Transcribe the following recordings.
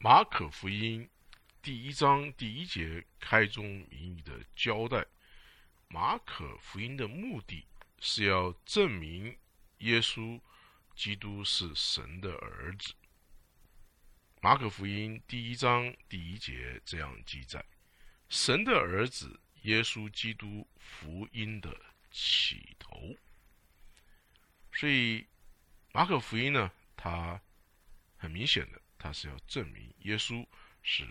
马可福音第一章第一节开宗明义的交代，马可福音的目的是要证明耶稣基督是神的儿子。马可福音第一章第一节这样记载：神的儿子耶稣基督福音的起头。所以，马可福音呢，它很明显的，他是要证明耶稣是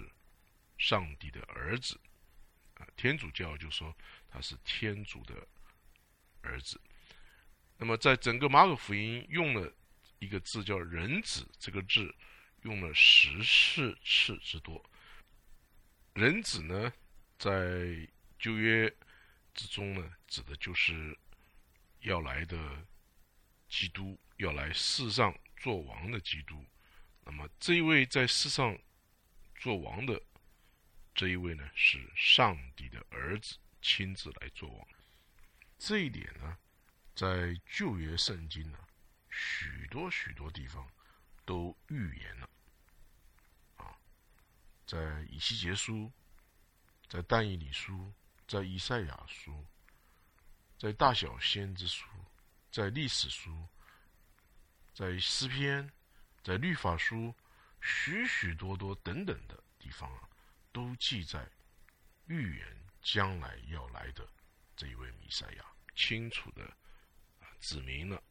上帝的儿子啊。天主教就说他是天主的儿子。那么，在整个马可福音用了一个字叫“人子”，这个字用了十四次之多。人子呢，在旧约之中呢，指的就是要来的。基督要来世上做王的基督，那么这一位在世上做王的这一位呢，是上帝的儿子亲自来做王。这一点呢，在旧约圣经呢，许多许多地方都预言了。啊，在以西结书，在但以理书，在以赛亚书，在大小先知书。在历史书、在诗篇、在律法书，许许多多等等的地方啊，都记载预言将来要来的这一位弥赛亚，清楚的指明了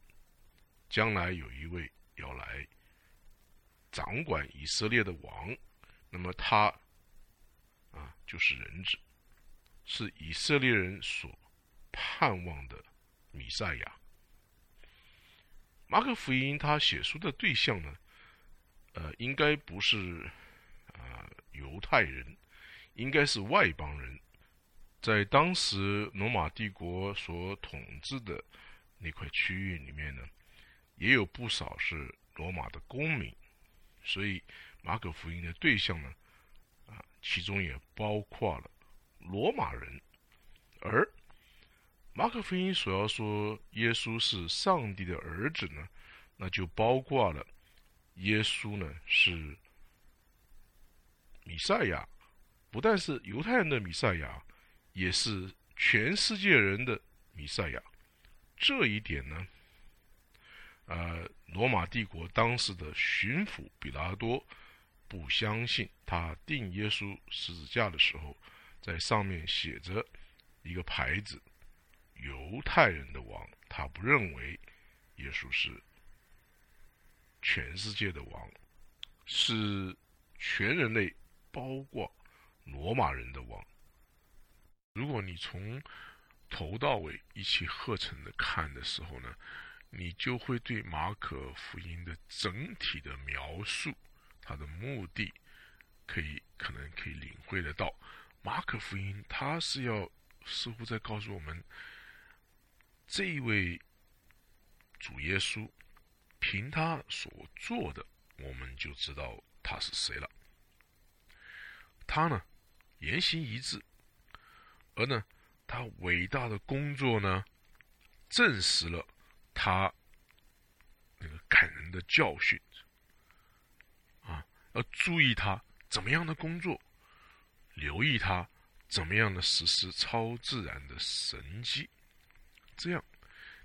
将来有一位要来掌管以色列的王，那么他啊就是人子，是以色列人所盼望的弥赛亚。马可福音他写书的对象呢，呃，应该不是啊犹太人，应该是外邦人，在当时罗马帝国所统治的那块区域里面呢，也有不少是罗马的公民，所以马可福音的对象呢，啊，其中也包括了罗马人，而。马可福音所要说耶稣是上帝的儿子呢，那就包括了耶稣呢是米赛亚，不但是犹太人的米赛亚，也是全世界人的米赛亚。这一点呢，呃，罗马帝国当时的巡抚比拉多不相信，他钉耶稣十字架的时候，在上面写着一个牌子。犹太人的王，他不认为耶稣是全世界的王，是全人类，包括罗马人的王。如果你从头到尾一气呵成的看的时候呢，你就会对马可福音的整体的描述，它的目的，可以可能可以领会得到。马可福音它是要似乎在告诉我们。这一位主耶稣，凭他所做的，我们就知道他是谁了。他呢，言行一致，而呢，他伟大的工作呢，证实了他那个感人的教训。啊，要注意他怎么样的工作，留意他怎么样的实施超自然的神迹。这样，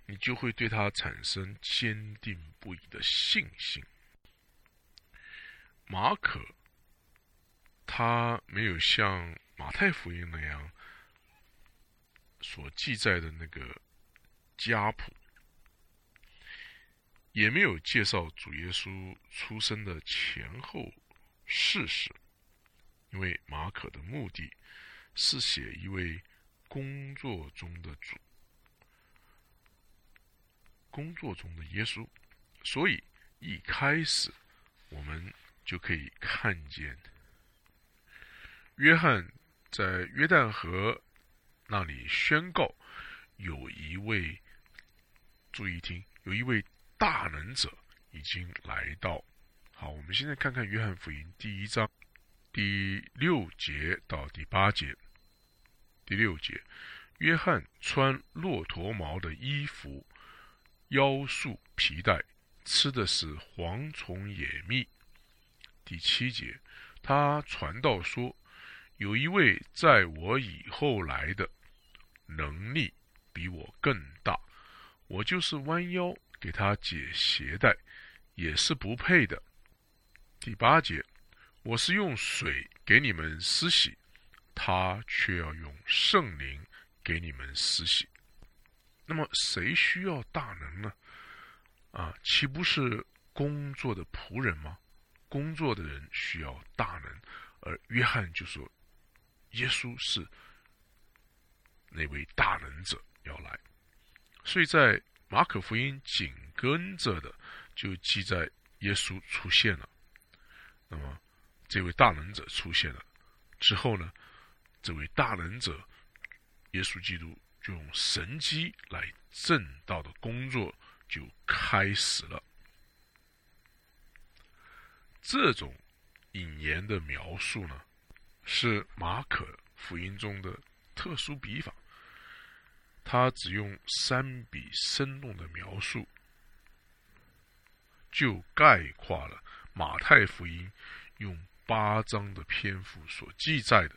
你就会对他产生坚定不移的信心。马可，他没有像马太福音那样所记载的那个家谱，也没有介绍主耶稣出生的前后事实，因为马可的目的是写一位工作中的主。工作中的耶稣，所以一开始我们就可以看见约翰在约旦河那里宣告，有一位注意听，有一位大能者已经来到。好，我们现在看看约翰福音第一章第六节到第八节。第六节，约翰穿骆驼毛的衣服。腰束皮带，吃的是蝗虫野蜜。第七节，他传道说：“有一位在我以后来的，能力比我更大，我就是弯腰给他解鞋带，也是不配的。”第八节，我是用水给你们施洗，他却要用圣灵给你们施洗。那么，谁需要大能呢？啊，岂不是工作的仆人吗？工作的人需要大能，而约翰就说，耶稣是那位大能者要来。所以在马可福音紧跟着的就记载耶稣出现了。那么这位大能者出现了之后呢，这位大能者耶稣基督。就用神机来正道的工作就开始了。这种引言的描述呢，是马可福音中的特殊笔法。他只用三笔生动的描述，就概括了马太福音用八章的篇幅所记载的。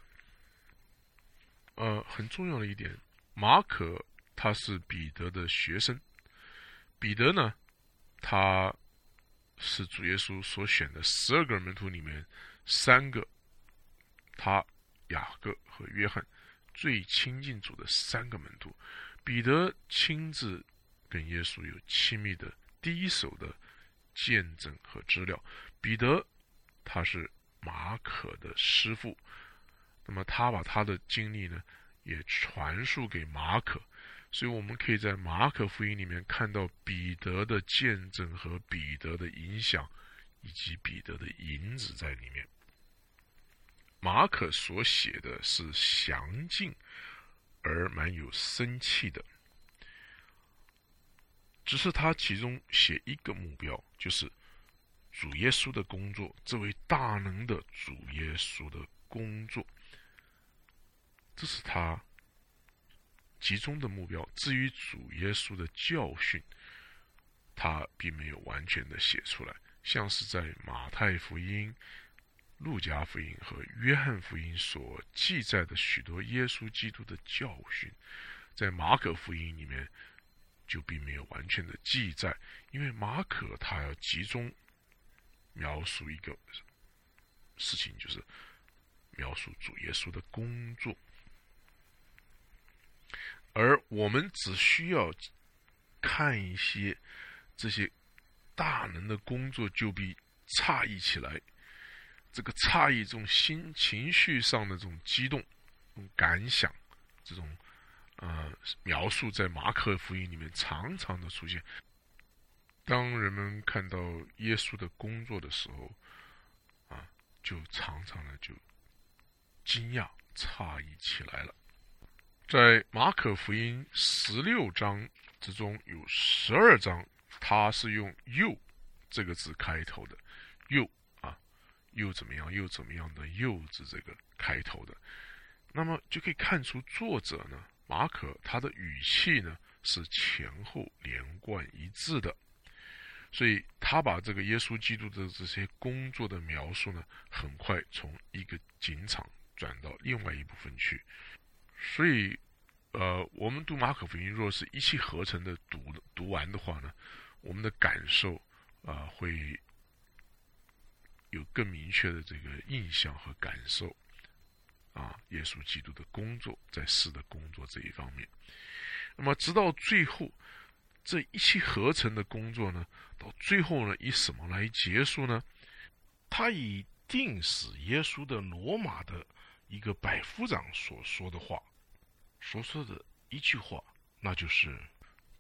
呃，很重要的一点。马可他是彼得的学生，彼得呢，他是主耶稣所选的十二个门徒里面三个，他雅各和约翰最亲近主的三个门徒。彼得亲自跟耶稣有亲密的第一手的见证和资料。彼得他是马可的师傅，那么他把他的经历呢？也传述给马可，所以我们可以在马可福音里面看到彼得的见证和彼得的影响，以及彼得的影子在里面。马可所写的是详尽而蛮有生气的，只是他其中写一个目标，就是主耶稣的工作，这位大能的主耶稣的工作。这是他集中的目标。至于主耶稣的教训，他并没有完全的写出来。像是在马太福音、路加福音和约翰福音所记载的许多耶稣基督的教训，在马可福音里面就并没有完全的记载，因为马可他要集中描述一个事情，就是描述主耶稣的工作。而我们只需要看一些这些大能的工作，就比诧异起来。这个诧异，这种心情绪上的这种激动、这种感想，这种呃描述，在马可福音里面常常的出现。当人们看到耶稣的工作的时候，啊，就常常的就惊讶、诧异起来了。在马可福音十六章之中，有十二章，它是用“又”这个字开头的，“又”啊，又怎么样？又怎么样的“又”字这个开头的，那么就可以看出作者呢，马可他的语气呢是前后连贯一致的，所以他把这个耶稣基督的这些工作的描述呢，很快从一个景场转到另外一部分去。所以，呃，我们读马可福音，若是一气呵成的读读完的话呢，我们的感受啊，会有更明确的这个印象和感受啊，耶稣基督的工作在世的工作这一方面。那么，直到最后，这一气呵成的工作呢，到最后呢，以什么来结束呢？他以定死耶稣的罗马的一个百夫长所说的话。所说的一句话，那就是：“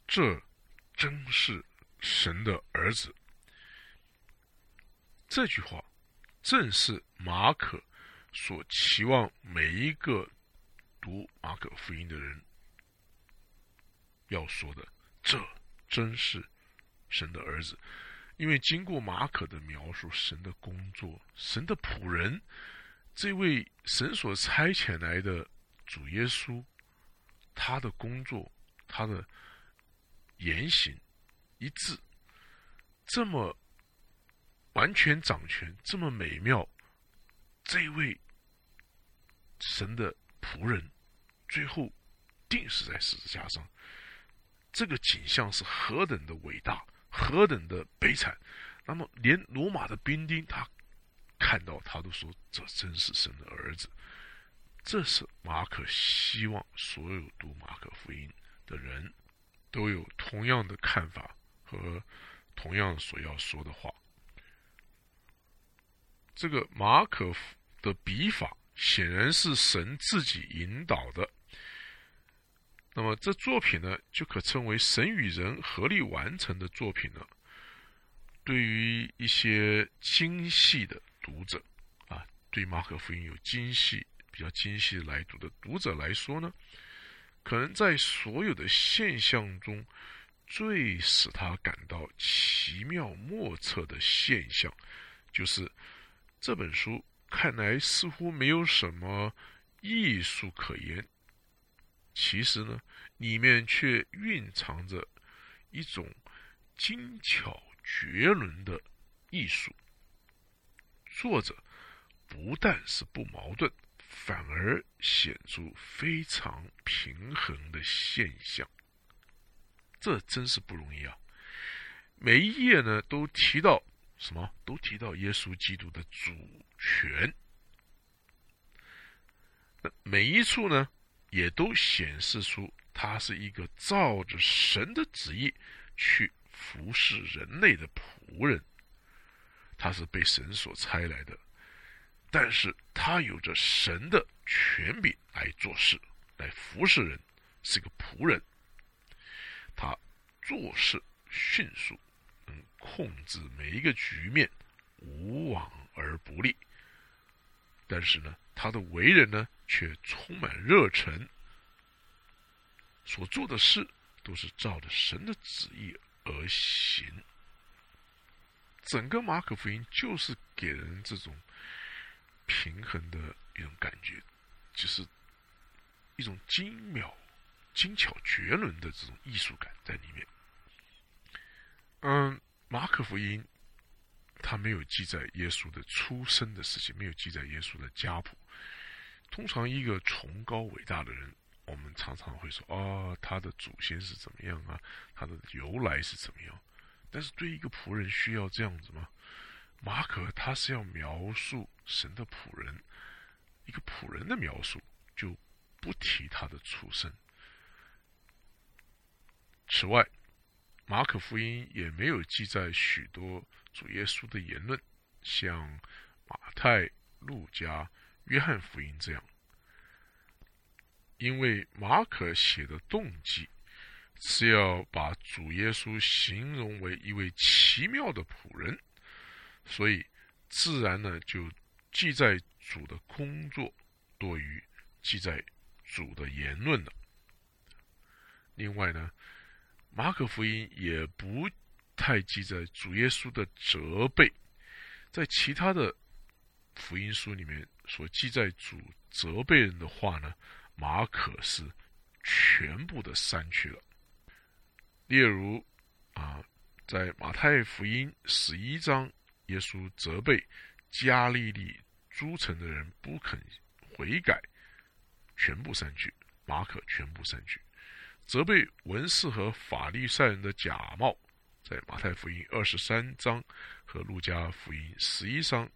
这真是神的儿子。”这句话正是马可所期望每一个读马可福音的人要说的：“这真是神的儿子。”因为经过马可的描述，神的工作，神的仆人，这位神所差遣来的主耶稣。他的工作，他的言行一致，这么完全掌权、这么美妙，这位神的仆人，最后定死在十字架上，这个景象是何等的伟大，何等的悲惨。那么，连罗马的兵丁他看到，他都说：“这真是神的儿子。”这是马可希望所有读马可福音的人都有同样的看法和同样所要说的话。这个马可的笔法显然是神自己引导的。那么这作品呢，就可称为神与人合力完成的作品呢。对于一些精细的读者啊，对马可福音有精细。比较精细来读的读者来说呢，可能在所有的现象中，最使他感到奇妙莫测的现象，就是这本书看来似乎没有什么艺术可言，其实呢，里面却蕴藏着一种精巧绝伦的艺术。作者不但是不矛盾。反而显出非常平衡的现象，这真是不容易啊！每一页呢都提到什么？都提到耶稣基督的主权。那每一处呢，也都显示出他是一个照着神的旨意去服侍人类的仆人，他是被神所差来的。但是他有着神的权柄来做事，来服侍人，是个仆人。他做事迅速，能控制每一个局面，无往而不利。但是呢，他的为人呢，却充满热忱，所做的事都是照着神的旨意而行。整个马可福音就是给人这种。平衡的一种感觉，就是一种精妙、精巧绝伦的这种艺术感在里面。嗯，马可福音他没有记载耶稣的出生的事情，没有记载耶稣的家谱。通常一个崇高伟大的人，我们常常会说：“哦，他的祖先是怎么样啊？他的由来是怎么样？”但是对一个仆人，需要这样子吗？马可他是要描述神的仆人，一个仆人的描述，就不提他的出身。此外，马可福音也没有记载许多主耶稣的言论，像马太、路加、约翰福音这样，因为马可写的动机是要把主耶稣形容为一位奇妙的仆人。所以，自然呢，就记载主的工作多于记载主的言论了。另外呢，马可福音也不太记载主耶稣的责备，在其他的福音书里面所记载主责备人的话呢，马可是全部的删去了。例如啊，在马太福音十一章。耶稣责备加利利诸城的人不肯悔改，全部删去；马可全部删去。责备文士和法利赛人的假冒，在马太福音二十三章和路加福音十一章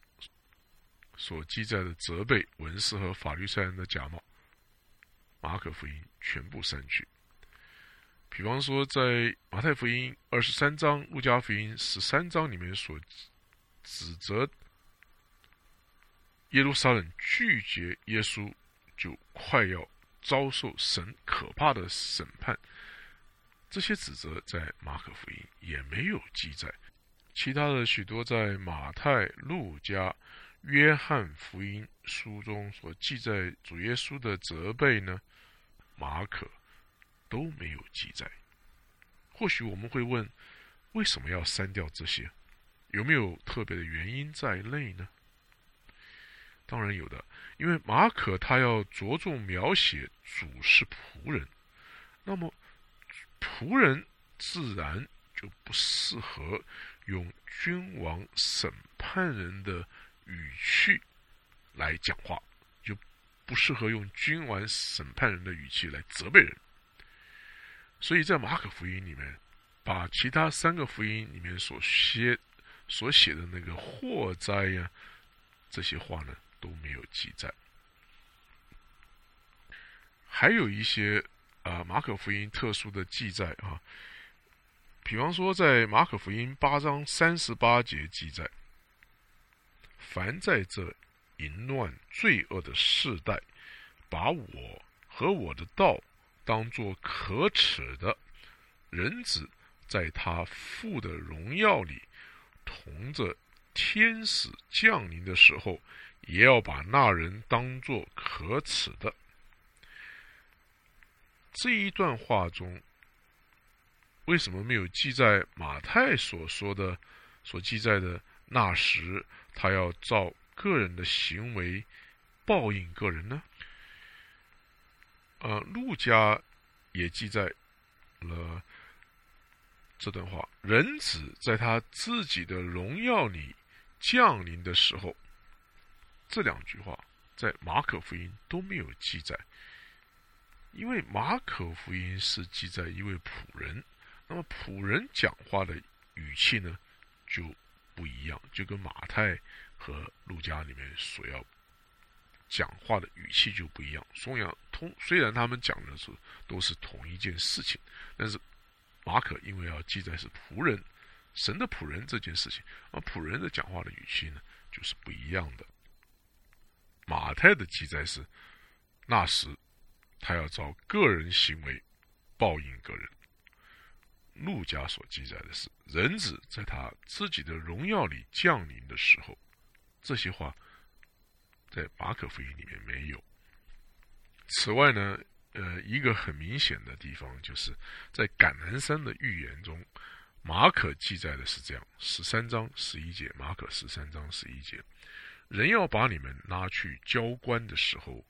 所记载的责备文士和法利赛人的假冒，马可福音全部删去。比方说，在马太福音二十三章、路加福音十三章里面所。指责耶路撒冷拒绝耶稣，就快要遭受神可怕的审判。这些指责在马可福音也没有记载，其他的许多在马太、路加、约翰福音书中所记载主耶稣的责备呢，马可都没有记载。或许我们会问，为什么要删掉这些？有没有特别的原因在内呢？当然有的，因为马可他要着重描写主是仆人，那么仆人自然就不适合用君王审判人的语气来讲话，就不适合用君王审判人的语气来责备人。所以在马可福音里面，把其他三个福音里面所写所写的那个祸灾呀这些话呢都没有记载。还有一些啊马可福音特殊的记载啊，比方说在马可福音八章三十八节记载：“凡在这淫乱罪恶的世代，把我和我的道。”当作可耻的人子，在他父的荣耀里，同着天使降临的时候，也要把那人当作可耻的。这一段话中，为什么没有记载马太所说的、所记载的那时他要照个人的行为报应个人呢？呃，陆家也记载了这段话：人子在他自己的荣耀里降临的时候，这两句话在马可福音都没有记载，因为马可福音是记载一位仆人，那么仆人讲话的语气呢就不一样，就跟马太和路加里面所要。讲话的语气就不一样。松阳通虽然他们讲的是都是同一件事情，但是马可因为要记载是仆人，神的仆人这件事情，而仆人的讲话的语气呢就是不一样的。马太的记载是那时他要照个人行为报应个人。路加所记载的是人子在他自己的荣耀里降临的时候，这些话。在马可福音里面没有。此外呢，呃，一个很明显的地方就是在橄榄山的预言中，马可记载的是这样：十三章十一节，马可十三章十一节，人要把你们拉去交官的时候，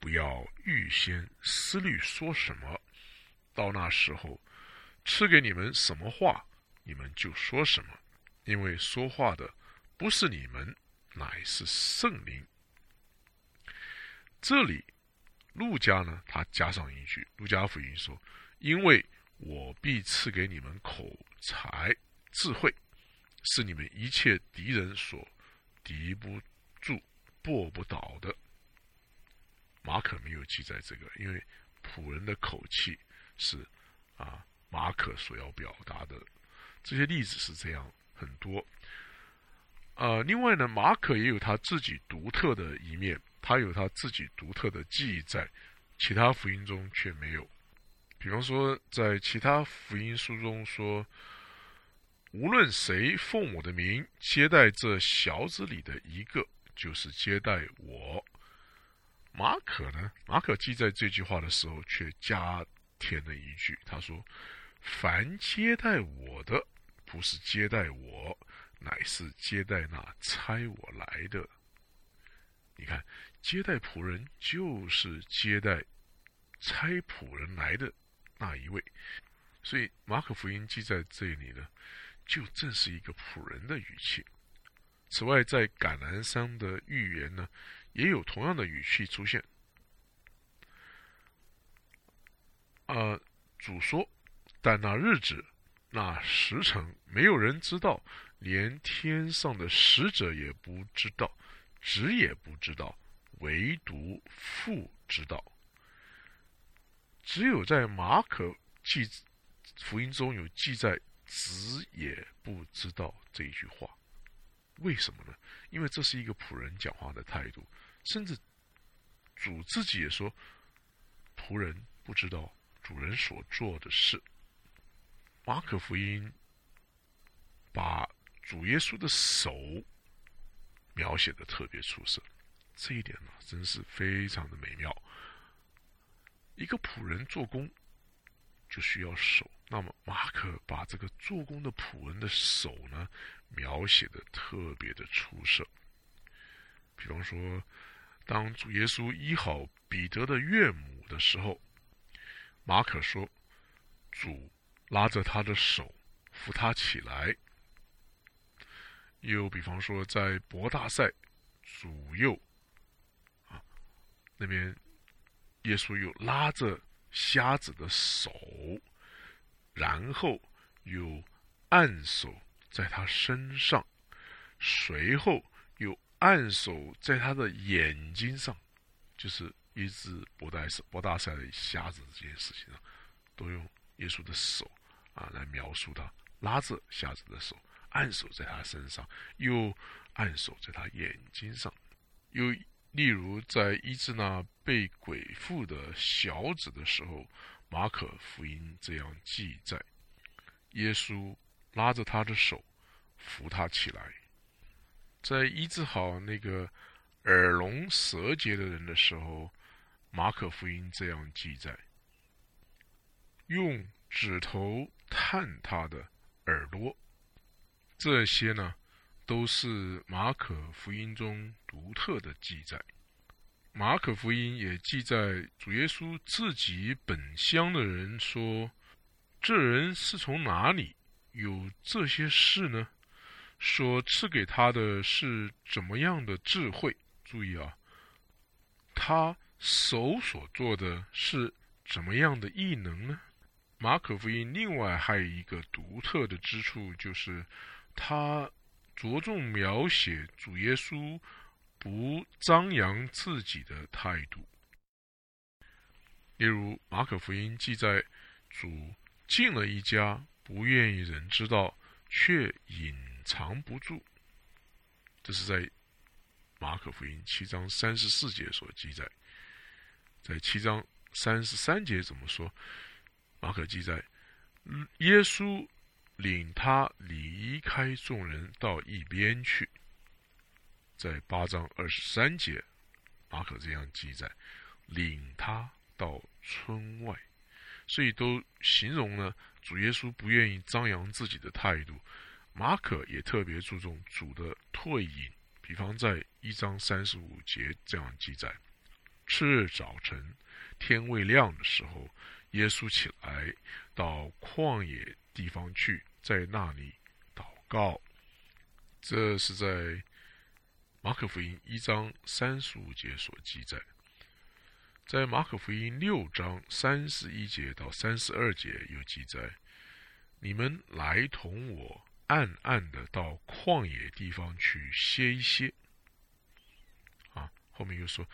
不要预先思虑说什么，到那时候，赐给你们什么话，你们就说什么，因为说话的不是你们，乃是圣灵。这里，陆家呢，他加上一句：“陆家福音说，因为我必赐给你们口才智慧，是你们一切敌人所敌不住、拨不倒的。”马可没有记载这个，因为仆人的口气是啊，马可所要表达的这些例子是这样很多。呃，另外呢，马可也有他自己独特的一面。他有他自己独特的记载，其他福音中却没有。比方说，在其他福音书中说，无论谁奉我的名接待这小子里的一个，就是接待我。马可呢？马可记载这句话的时候，却加添了一句，他说：“凡接待我的，不是接待我，乃是接待那差我来的。”你看。接待仆人就是接待差仆人来的那一位，所以马可福音记在这里呢，就正是一个仆人的语气。此外，在橄榄山的预言呢，也有同样的语气出现。啊，主说：“但那日子、那时辰，没有人知道，连天上的使者也不知道，子也不知道。”唯独父知道，只有在马可记福音中有记载，子也不知道这一句话。为什么呢？因为这是一个仆人讲话的态度，甚至主自己也说，仆人不知道主人所做的事。马可福音把主耶稣的手描写的特别出色。这一点呢，真是非常的美妙。一个仆人做工就需要手，那么马可把这个做工的仆人的手呢，描写的特别的出色。比方说，当主耶稣医好彼得的岳母的时候，马可说，主拉着他的手扶他起来，又比方说在博大赛左右那边，耶稣又拉着瞎子的手，然后又按手在他身上，随后又按手在他的眼睛上，就是医治博大赛博大赛的瞎子这件事情上，都用耶稣的手啊来描述他拉着瞎子的手。按手在他身上，又按手在他眼睛上，又例如在医治那被鬼附的小子的时候，马可福音这样记载：耶稣拉着他的手，扶他起来。在医治好那个耳聋舌结的人的时候，马可福音这样记载：用指头探他的耳朵。这些呢，都是马可福音中独特的记载。马可福音也记载主耶稣自己本乡的人说：“这人是从哪里有这些事呢？”说赐给他的是怎么样的智慧？注意啊，他手所做的是怎么样的异能呢？马可福音另外还有一个独特的之处，就是。他着重描写主耶稣不张扬自己的态度，例如马可福音记载主进了一家，不愿意人知道，却隐藏不住。这是在马可福音七章三十四节所记载。在七章三十三节怎么说？马可记载，耶稣。领他离开众人到一边去，在八章二十三节，马可这样记载：领他到村外，所以都形容呢主耶稣不愿意张扬自己的态度。马可也特别注重主的退隐，比方在一章三十五节这样记载：次日早晨，天未亮的时候，耶稣起来到旷野地方去。在那里祷告，这是在马可福音一章三十五节所记载。在马可福音六章三十一节到三十二节有记载：你们来同我暗暗的到旷野地方去歇一歇。啊，后面又说，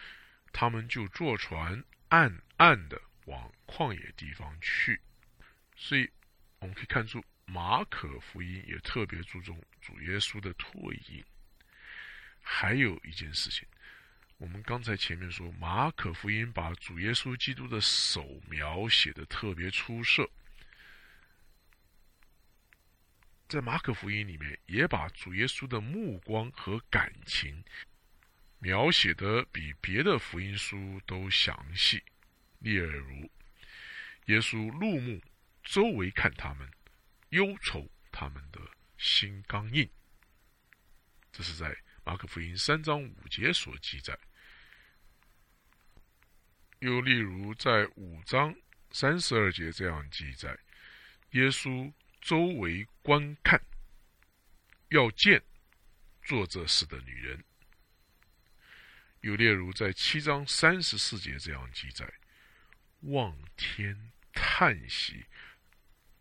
他们就坐船暗暗的往旷野地方去。所以我们可以看出。马可福音也特别注重主耶稣的退隐。还有一件事情，我们刚才前面说，马可福音把主耶稣基督的手描写的特别出色，在马可福音里面也把主耶稣的目光和感情描写的比别的福音书都详细。例如，耶稣怒目周围看他们。忧愁他们的心刚硬，这是在马可福音三章五节所记载。又例如在五章三十二节这样记载：耶稣周围观看，要见做这事的女人。又例如在七章三十四节这样记载：望天叹息，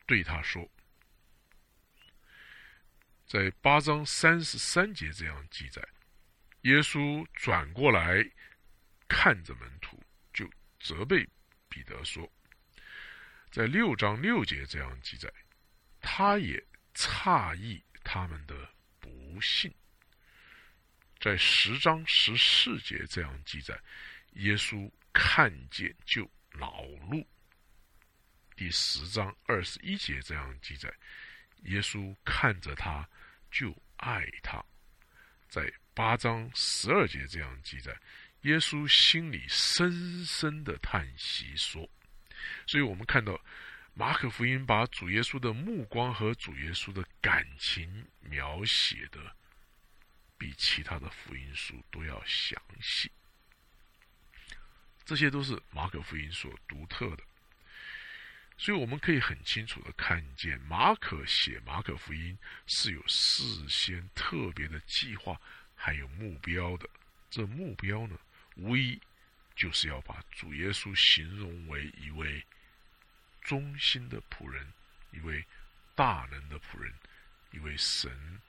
对他说。在八章三十三节这样记载，耶稣转过来看着门徒，就责备彼得说：“在六章六节这样记载，他也诧异他们的不幸。”在十章十四节这样记载，耶稣看见就恼怒。第十章二十一节这样记载。耶稣看着他，就爱他。在八章十二节这样记载，耶稣心里深深的叹息说：“所以我们看到马可福音把主耶稣的目光和主耶稣的感情描写的比其他的福音书都要详细。这些都是马可福音所独特的。所以我们可以很清楚的看见，马可写马可福音是有事先特别的计划，还有目标的。这目标呢，无疑就是要把主耶稣形容为一位忠心的仆人，一位大能的仆人，一位神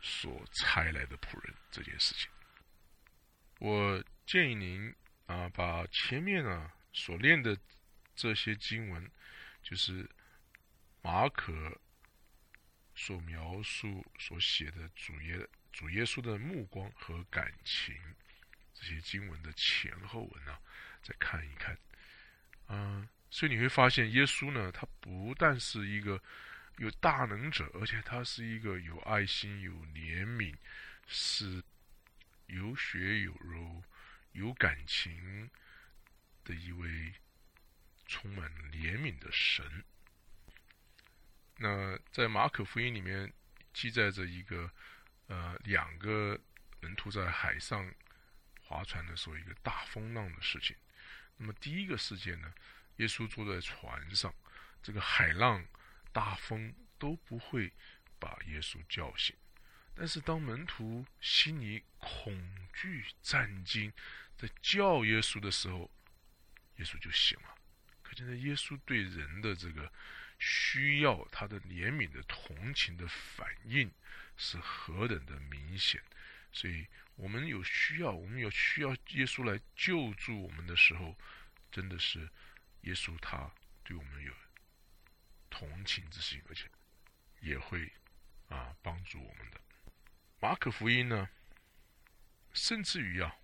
所差来的仆人。这件事情，我建议您啊，把前面啊所练的。这些经文就是马可所描述、所写的主耶主耶稣的目光和感情，这些经文的前后文啊，再看一看，嗯，所以你会发现，耶稣呢，他不但是一个有大能者，而且他是一个有爱心、有怜悯，是有血有肉、有感情的一位。充满怜悯的神。那在马可福音里面记载着一个呃两个门徒在海上划船的时候一个大风浪的事情。那么第一个事件呢，耶稣坐在船上，这个海浪大风都不会把耶稣叫醒。但是当门徒心里恐惧战惊在叫耶稣的时候，耶稣就醒了。现在耶稣对人的这个需要，他的怜悯的同情的反应是何等的明显，所以我们有需要，我们有需要耶稣来救助我们的时候，真的是耶稣他对我们有同情之心，而且也会啊帮助我们的。马可福音呢，甚至于啊。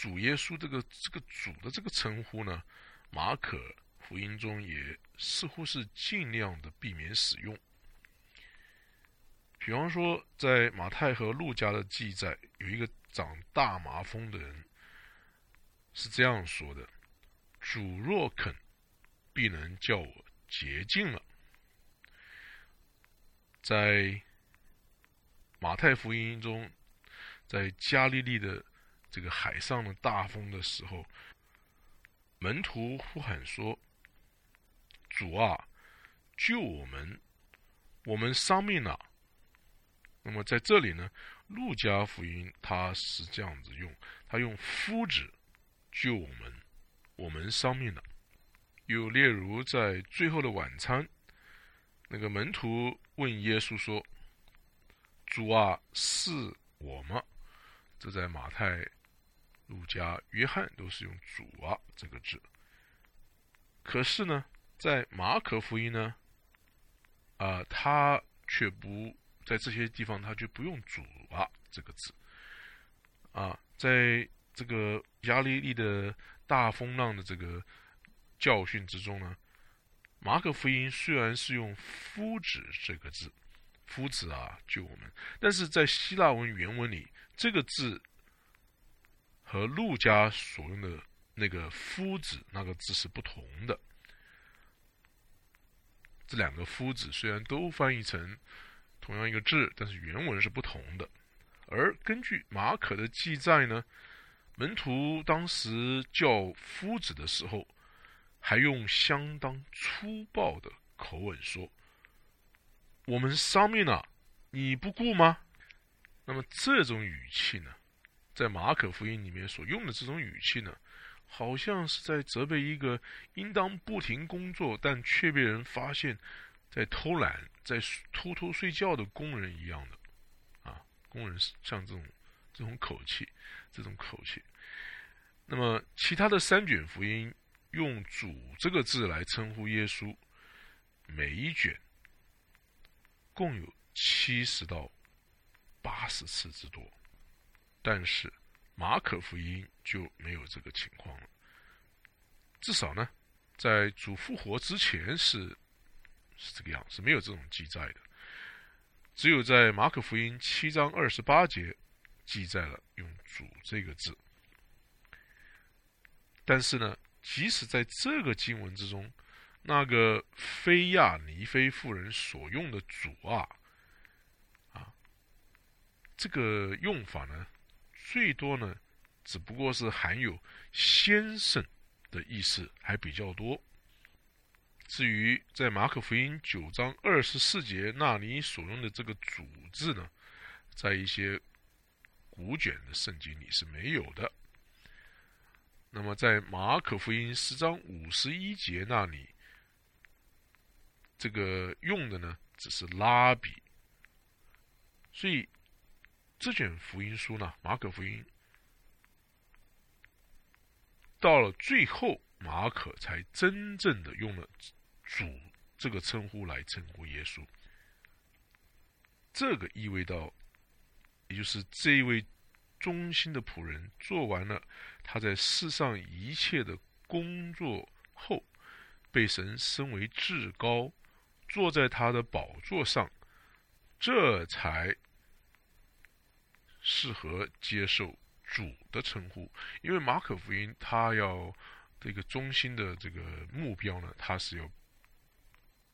主耶稣这个这个主的这个称呼呢，马可福音中也似乎是尽量的避免使用。比方说，在马太和路加的记载，有一个长大麻风的人是这样说的：“主若肯，必能叫我洁净了。”在马太福音中，在加利利的。这个海上的大风的时候，门徒呼喊说：“主啊，救我们！我们丧命了。”那么在这里呢，路加福音他是这样子用，他用夫子救我们，我们丧命了。又例如在最后的晚餐，那个门徒问耶稣说：“主啊，是我吗？”这在马太。路加、约翰都是用“主啊”这个字，可是呢，在马可福音呢，啊，他却不在这些地方，他就不用“主啊”这个字。啊，在这个亚利利的大风浪的这个教训之中呢，马可福音虽然是用“夫子”这个字，“夫子啊，救我们”，但是在希腊文原文里，这个字。和陆家所用的那个“夫子”那个字是不同的。这两个“夫子”虽然都翻译成同样一个字，但是原文是不同的。而根据马可的记载呢，门徒当时叫夫子的时候，还用相当粗暴的口吻说：“我们丧命了，你不顾吗？”那么这种语气呢？在马可福音里面所用的这种语气呢，好像是在责备一个应当不停工作但却被人发现，在偷懒、在偷偷睡觉的工人一样的，啊，工人像这种这种口气，这种口气。那么其他的三卷福音用“主”这个字来称呼耶稣，每一卷共有七十到八十次之多。但是马可福音就没有这个情况了，至少呢，在主复活之前是是这个样，是没有这种记载的。只有在马可福音七章二十八节记载了用“主”这个字。但是呢，即使在这个经文之中，那个菲亚尼菲妇人所用的“主”啊，啊，这个用法呢？最多呢，只不过是含有先生的意思还比较多。至于在马可福音九章二十四节那里所用的这个“主”字呢，在一些古卷的圣经里是没有的。那么在马可福音十章五十一节那里，这个用的呢只是拉比。所以这卷福音书呢，马可福音到了最后，马可才真正的用了。主这个称呼来称呼耶稣，这个意味到，也就是这位忠心的仆人做完了他在世上一切的工作后，被神升为至高，坐在他的宝座上，这才适合接受主的称呼。因为马可福音他要这个中心的这个目标呢，他是要。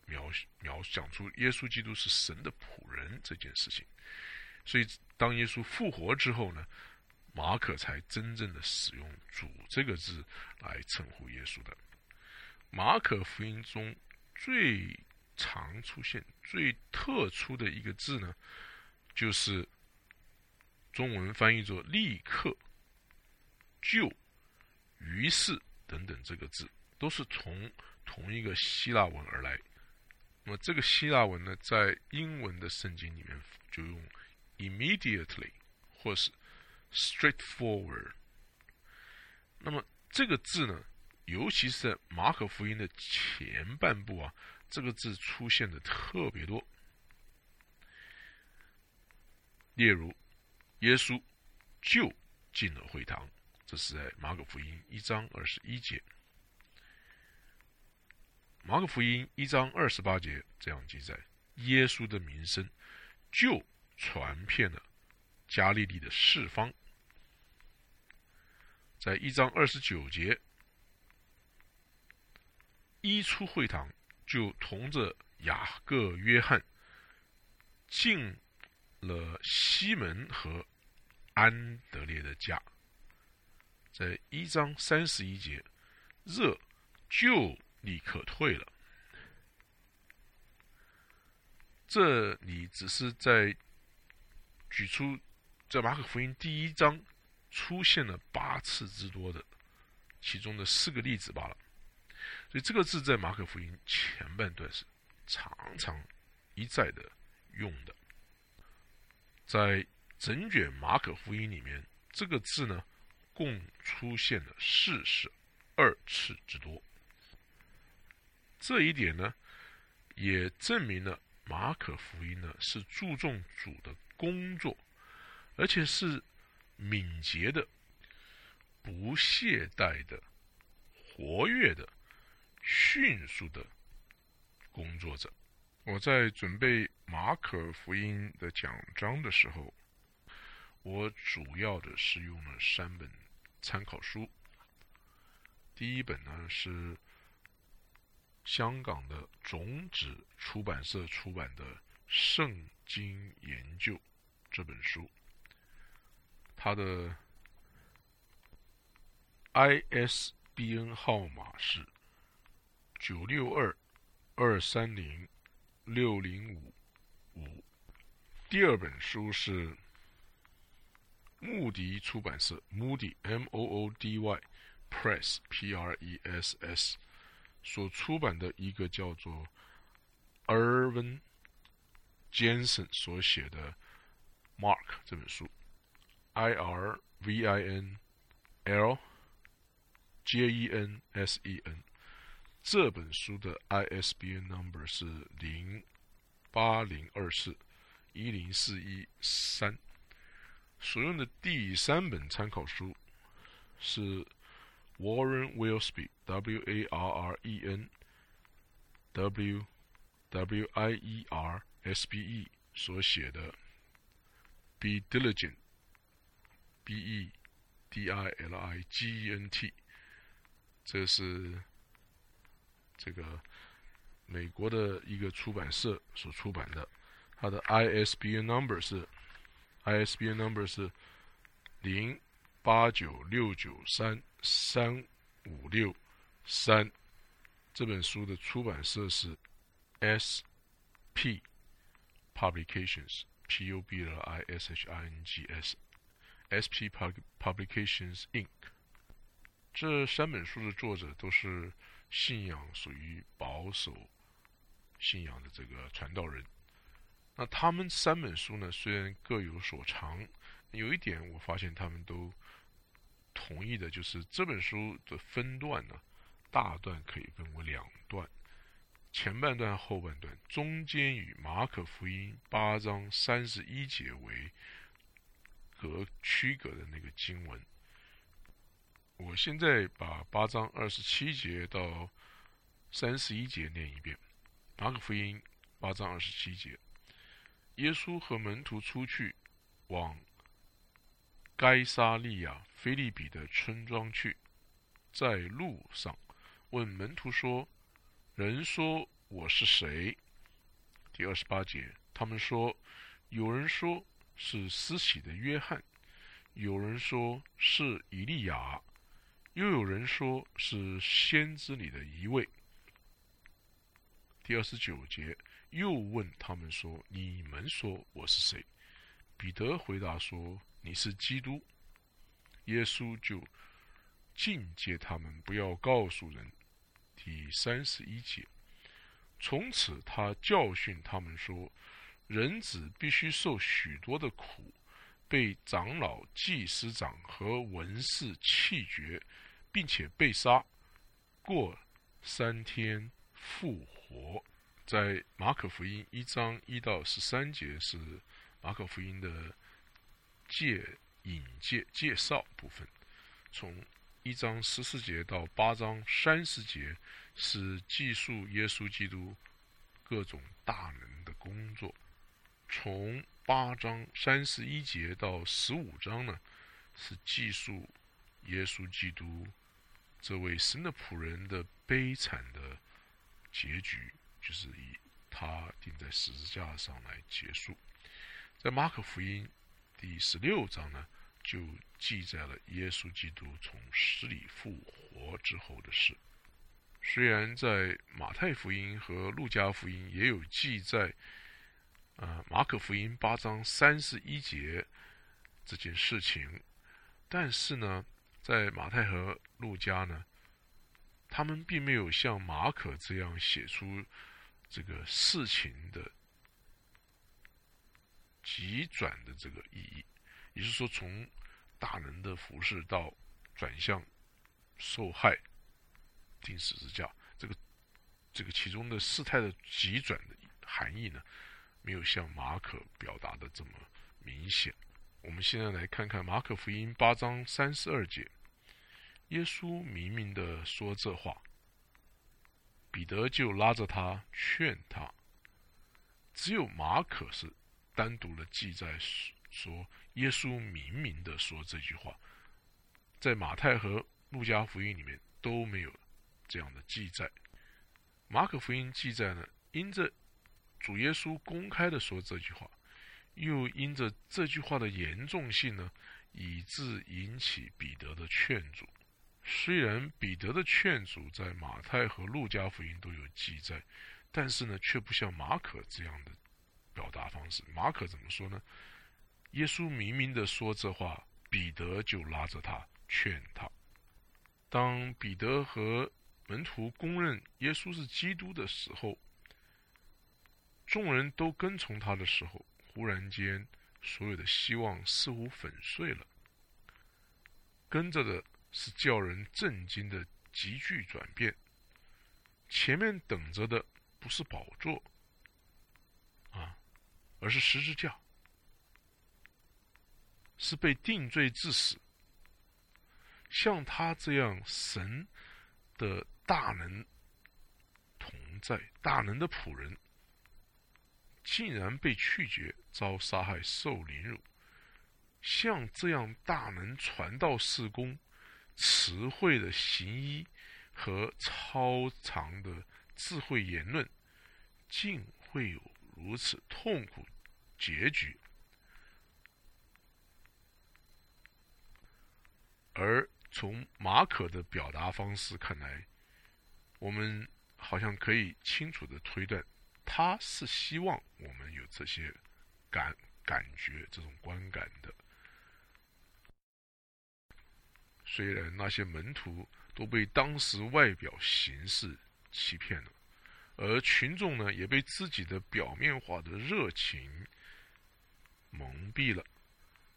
描描讲出耶稣基督是神的仆人这件事情，所以当耶稣复活之后呢，马可才真正的使用“主”这个字来称呼耶稣的。马可福音中最常出现、最特殊的一个字呢，就是中文翻译作“立刻”“就”“于是”等等这个字，都是从同一个希腊文而来。那么这个希腊文呢，在英文的圣经里面就用 immediately 或是 straightforward。那么这个字呢，尤其是在马可福音的前半部啊，这个字出现的特别多。例如，耶稣就进了会堂，这是在马可福音一章二十一节。马可福音一章二十八节这样记载：耶稣的名声就传遍了加利利的四方。在一章二十九节，一出会堂就同着雅各、约翰进了西门和安德烈的家。在一章三十一节，热就。立刻退了。这里只是在举出在马可福音第一章出现了八次之多的其中的四个例子罢了。所以这个字在马可福音前半段是常常一再的用的。在整卷马可福音里面，这个字呢共出现了四十二次之多。这一点呢，也证明了马可福音呢是注重主的工作，而且是敏捷的、不懈怠的、活跃的、迅速的工作者。我在准备马可福音的讲章的时候，我主要的是用了三本参考书。第一本呢是。香港的种子出版社出版的《圣经研究》这本书，它的 ISBN 号码是九六二二三零六零五五。第二本书是穆迪出版社 （Moody M O O D Y Press P R E S S）。所出版的一个叫做 Irvin Jensen 所写的《Mark》这本书，I R V I N L J E N S E N 这本书的 ISBN number 是零八零二四一零四一三。所用的第三本参考书是。Warren Willsby, W A R R E N W W I E R S B E 所写的 Be Diligent, B E D I L I G E N T，这是这个美国的一个出版社所出版的，它的 ISBN number 是 ISBN number 是零八九六九三。三五六三，这本书的出版社是 S.P. Publications，P. U. B. L. I. S. H. I. N. G. S.S.P. Publications Inc. 这三本书的作者都是信仰属于保守信仰的这个传道人。那他们三本书呢，虽然各有所长，有一点我发现他们都同意的，就是这本书的分段呢，大段可以分为两段，前半段、后半段，中间与马可福音八章三十一节为隔区隔的那个经文。我现在把八章二十七节到三十一节念一遍。马可福音八章二十七节：耶稣和门徒出去，往该沙利亚菲利比的村庄去，在路上问门徒说：“人说我是谁？”第二十八节，他们说：“有人说是施洗的约翰，有人说是以利亚。”又有人说是先知里的一位。第二十九节，又问他们说：“你们说我是谁？”彼得回答说：“你是基督。”耶稣就禁戒他们不要告诉人。第三十一节，从此他教训他们说：“人子必须受许多的苦，被长老、祭司长和文士弃绝。”并且被杀，过三天复活。在马可福音一章一到十三节是马可福音的介引介介绍部分，从一章十四节到八章三十节是记述耶稣基督各种大能的工作，从八章三十一节到十五章呢是记述耶稣基督。这位神的仆人的悲惨的结局，就是以他钉在十字架上来结束。在马可福音第十六章呢，就记载了耶稣基督从死里复活之后的事。虽然在马太福音和路加福音也有记载，啊，马可福音八章三十一节这件事情，但是呢。在马太和路加呢，他们并没有像马可这样写出这个事情的急转的这个意义，也就是说，从大能的服饰到转向受害、钉十字架，这个这个其中的事态的急转的含义呢，没有像马可表达的这么明显。我们现在来看看马可福音八章三十二节。耶稣明明的说这话，彼得就拉着他劝他。只有马可是单独的记载说耶稣明明的说这句话，在马太和路加福音里面都没有这样的记载。马可福音记载呢，因着主耶稣公开的说这句话，又因着这句话的严重性呢，以致引起彼得的劝阻。虽然彼得的劝阻在马太和路加福音都有记载，但是呢，却不像马可这样的表达方式。马可怎么说呢？耶稣明明的说这话，彼得就拉着他劝他。当彼得和门徒公认耶稣是基督的时候，众人都跟从他的时候，忽然间，所有的希望似乎粉碎了，跟着的。是叫人震惊的急剧转变。前面等着的不是宝座，啊，而是十字架，是被定罪致死。像他这样神的大能同在、大能的仆人，竟然被拒绝、遭杀害、受凌辱。像这样大能传道事工。词汇的行医和超长的智慧言论，竟会有如此痛苦结局。而从马可的表达方式看来，我们好像可以清楚的推断，他是希望我们有这些感感觉、这种观感的。虽然那些门徒都被当时外表形式欺骗了，而群众呢也被自己的表面化的热情蒙蔽了，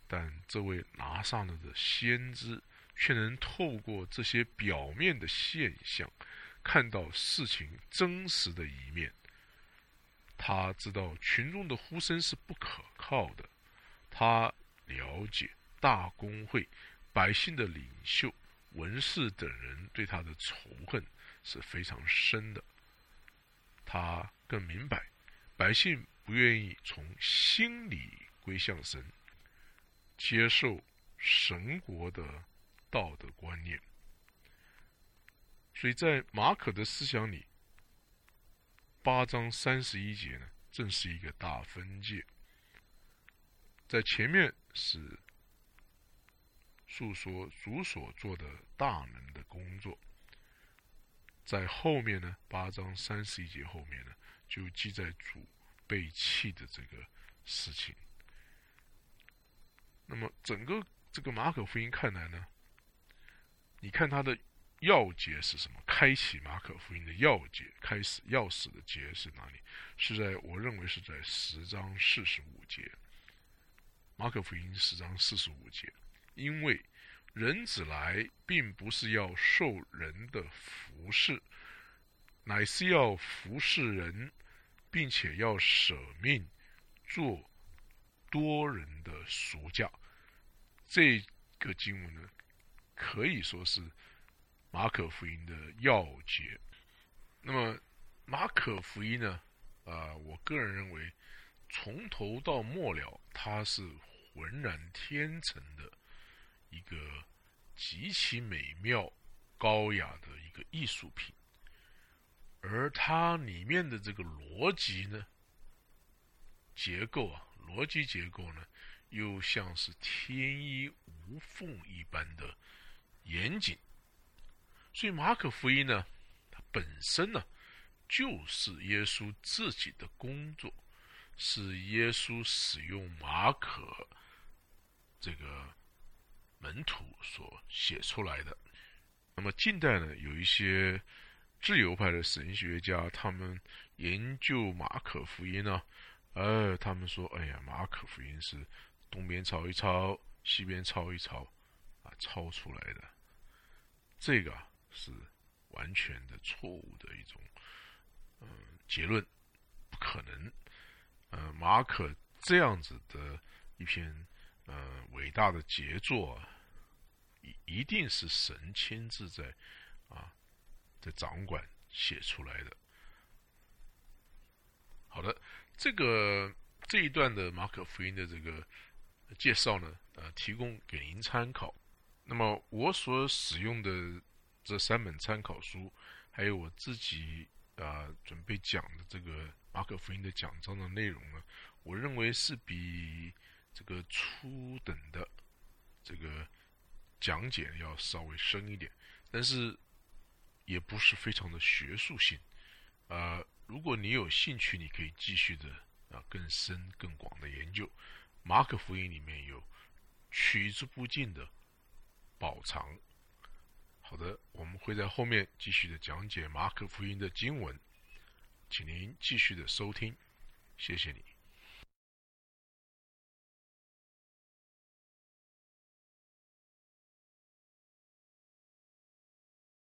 但这位拿上了的先知。却能透过这些表面的现象，看到事情真实的一面。他知道群众的呼声是不可靠的，他了解大公会、百姓的领袖、文士等人对他的仇恨是非常深的。他更明白，百姓不愿意从心里归向神，接受神国的。道德观念，所以在马可的思想里，八章三十一节呢，正是一个大分界。在前面是诉说主所做的大能的工作，在后面呢，八章三十一节后面呢，就记载主被弃的这个事情。那么整个这个马可福音看来呢？你看它的要节是什么？开启马可福音的要节，开始要死的节是哪里？是在我认为是在十章四十五节。马可福音十章四十五节，因为人子来，并不是要受人的服侍，乃是要服侍人，并且要舍命做多人的赎价。这个经文呢？可以说是马可福音的要节。那么马可福音呢？啊，我个人认为，从头到末了，它是浑然天成的一个极其美妙、高雅的一个艺术品。而它里面的这个逻辑呢，结构啊，逻辑结构呢，又像是天衣无缝一般的。严谨，所以马可福音呢，它本身呢，就是耶稣自己的工作，是耶稣使用马可这个门徒所写出来的。那么近代呢，有一些自由派的神学家，他们研究马可福音呢，呃，他们说，哎呀，马可福音是东边抄一抄，西边抄一抄，啊，抄出来的。这个是完全的错误的一种嗯结论，不可能。呃，马可这样子的一篇呃伟大的杰作，一一定是神亲自在啊在掌管写出来的。好的，这个这一段的马可福音的这个介绍呢，呃，提供给您参考。那么我所使用的这三本参考书，还有我自己啊准备讲的这个马可福音的讲章的内容呢，我认为是比这个初等的这个讲解要稍微深一点，但是也不是非常的学术性。啊，如果你有兴趣，你可以继续的啊更深更广的研究。马可福音里面有取之不尽的。宝藏。好的，我们会在后面继续的讲解马可福音的经文，请您继续的收听，谢谢你。